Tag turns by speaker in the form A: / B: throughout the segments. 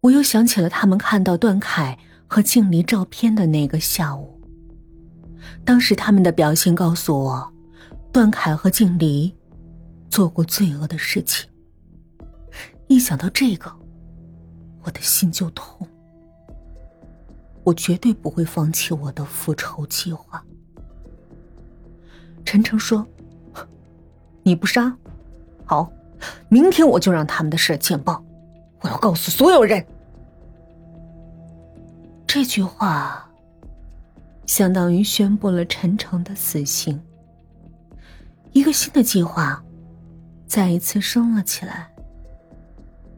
A: 我又想起了他们看到段凯和静离照片的那个下午。当时他们的表情告诉我，段凯和静离做过罪恶的事情。一想到这个，我的心就痛。我绝对不会放弃我的复仇计划。陈诚说：“你不杀，好，明天我就让他们的事见报，我要告诉所有人。”这句话相当于宣布了陈诚的死刑。一个新的计划再一次升了起来。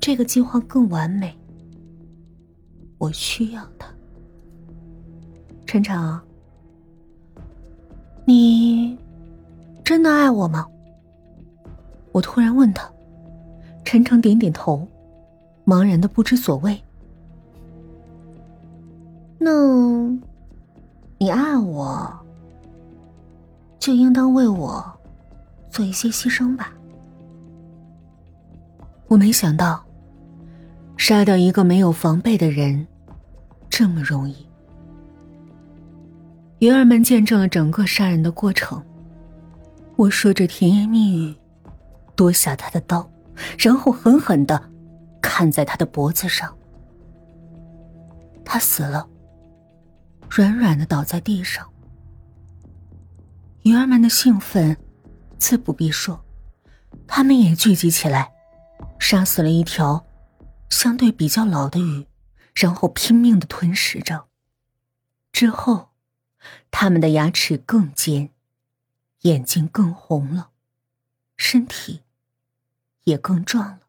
A: 这个计划更完美，我需要它。陈诚，你真的爱我吗？我突然问他。陈诚点点头，茫然的不知所谓。那，你爱我，就应当为我做一些牺牲吧。我没想到，杀掉一个没有防备的人，这么容易。鱼儿们见证了整个杀人的过程。我说着甜言蜜语，夺下他的刀，然后狠狠的砍在他的脖子上。他死了，软软的倒在地上。鱼儿们的兴奋，自不必说，他们也聚集起来，杀死了一条相对比较老的鱼，然后拼命的吞食着。之后。他们的牙齿更尖，眼睛更红了，身体也更壮了。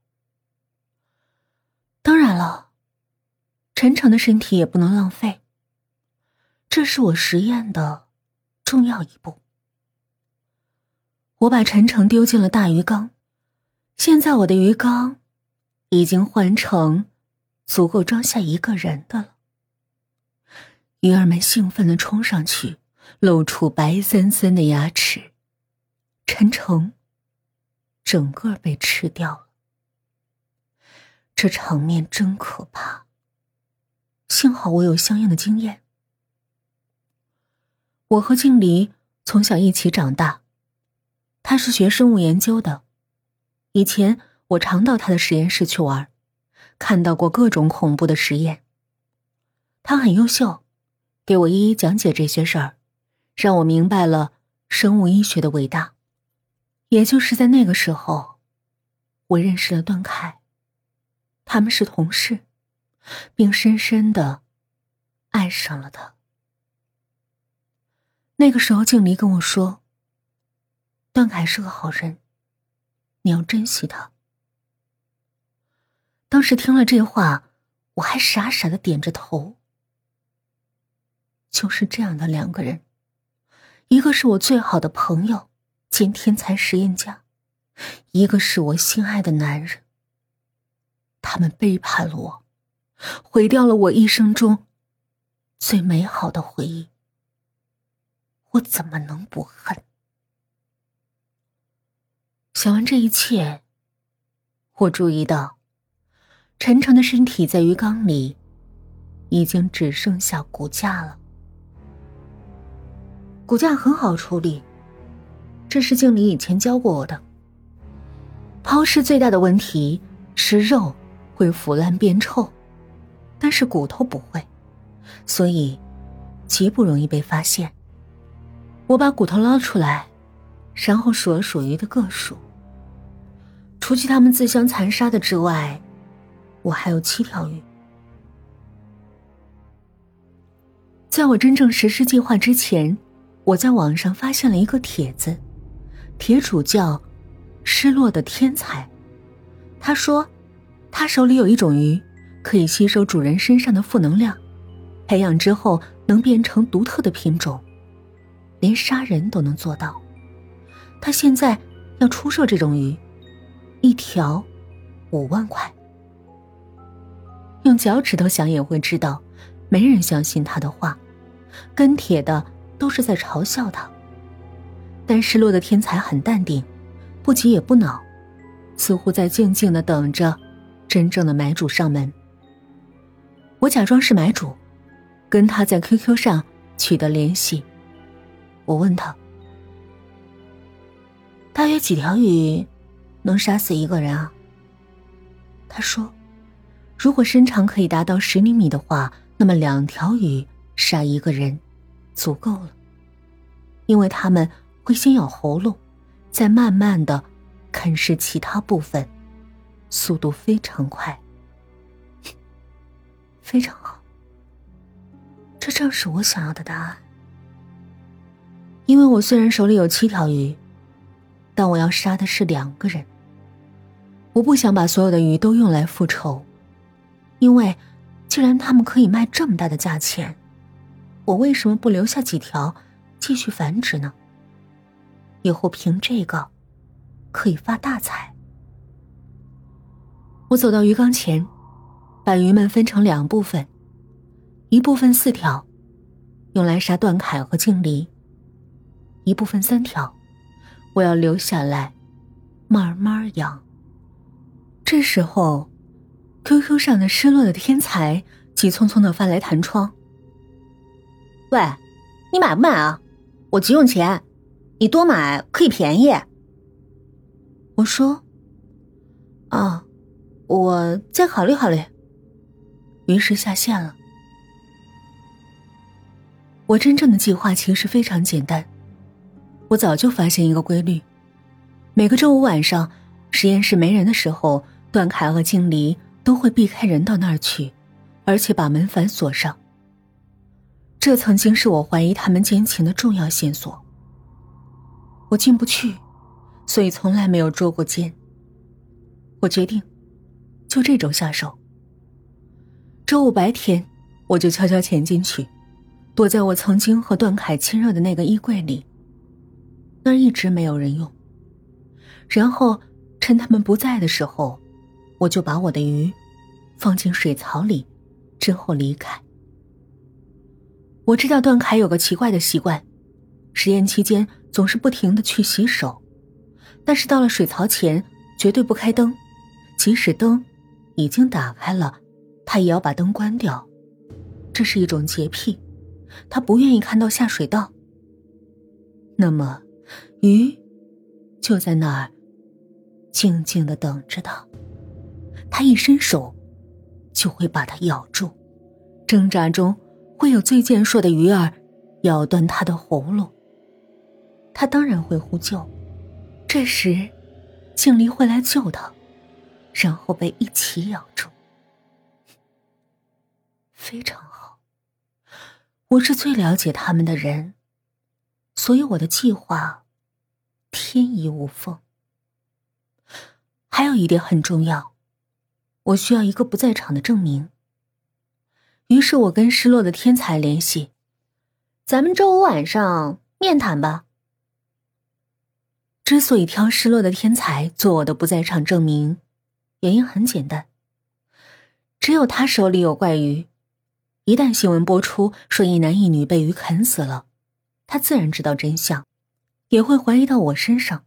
A: 陈诚的身体也不能浪费。这是我实验的重要一步。我把陈诚丢进了大鱼缸，现在我的鱼缸已经换成足够装下一个人的了。鱼儿们兴奋的冲上去，露出白森森的牙齿。陈诚整个被吃掉了，这场面真可怕。幸好我有相应的经验。我和静离从小一起长大，他是学生物研究的。以前我常到他的实验室去玩，看到过各种恐怖的实验。他很优秀。给我一一讲解这些事儿，让我明白了生物医学的伟大。也就是在那个时候，我认识了段凯，他们是同事，并深深的爱上了他。那个时候，静离跟我说：“段凯是个好人，你要珍惜他。”当时听了这话，我还傻傻的点着头。就是这样的两个人，一个是我最好的朋友兼天才实验家，一个是我心爱的男人。他们背叛了我，毁掉了我一生中最美好的回忆。我怎么能不恨？想完这一切，我注意到陈诚的身体在鱼缸里已经只剩下骨架了。骨架很好处理，这是经理以前教过我的。抛尸最大的问题是肉会腐烂变臭，但是骨头不会，所以极不容易被发现。我把骨头捞出来，然后数了数鱼的个数。除去他们自相残杀的之外，我还有七条鱼。在我真正实施计划之前。我在网上发现了一个帖子，帖主叫“失落的天才”。他说，他手里有一种鱼，可以吸收主人身上的负能量，培养之后能变成独特的品种，连杀人都能做到。他现在要出售这种鱼，一条五万块。用脚趾头想也会知道，没人相信他的话。跟帖的。都是在嘲笑他，但失落的天才很淡定，不急也不恼，似乎在静静的等着真正的买主上门。我假装是买主，跟他在 QQ 上取得联系。我问他：“大约几条鱼能杀死一个人啊？”他说：“如果身长可以达到十厘米的话，那么两条鱼杀一个人足够了，因为他们会先咬喉咙，再慢慢的啃食其他部分，速度非常快。”非常好，这正是我想要的答案。因为我虽然手里有七条鱼，但我要杀的是两个人。我不想把所有的鱼都用来复仇，因为既然他们可以卖这么大的价钱，我为什么不留下几条继续繁殖呢？以后凭这个可以发大财。我走到鱼缸前。把鱼们分成两部分，一部分四条，用来杀段凯和静离；一部分三条，我要留下来，慢慢养。这时候，QQ 上的失落的天才急匆匆的发来弹窗：“喂，你买不买啊？我急用钱，你多买可以便宜。”我说：“啊，我再考虑考虑。”于是下线了。我真正的计划其实非常简单，我早就发现一个规律：每个周五晚上，实验室没人的时候，段凯和静离都会避开人到那儿去，而且把门反锁上。这曾经是我怀疑他们奸情的重要线索。我进不去，所以从来没有捉过奸。我决定，就这种下手。周五白天，我就悄悄潜进去，躲在我曾经和段凯亲热的那个衣柜里。那儿一直没有人用。然后趁他们不在的时候，我就把我的鱼放进水槽里，之后离开。我知道段凯有个奇怪的习惯，实验期间总是不停的去洗手，但是到了水槽前绝对不开灯，即使灯已经打开了。他也要把灯关掉，这是一种洁癖，他不愿意看到下水道。那么，鱼就在那儿静静的等着他，他一伸手就会把它咬住，挣扎中会有最健硕的鱼儿咬断他的喉咙，他当然会呼救，这时静离会来救他，然后被一起咬住。非常好，我是最了解他们的人，所以我的计划天衣无缝。还有一点很重要，我需要一个不在场的证明。于是我跟失落的天才联系，咱们周五晚上面谈吧。之所以挑失落的天才做我的不在场证明，原因很简单，只有他手里有怪鱼。一旦新闻播出说一男一女被鱼啃死了，他自然知道真相，也会怀疑到我身上。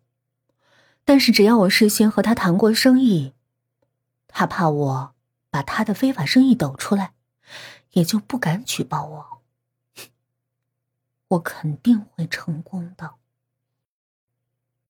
A: 但是只要我事先和他谈过生意，他怕我把他的非法生意抖出来，也就不敢举报我。我肯定会成功的。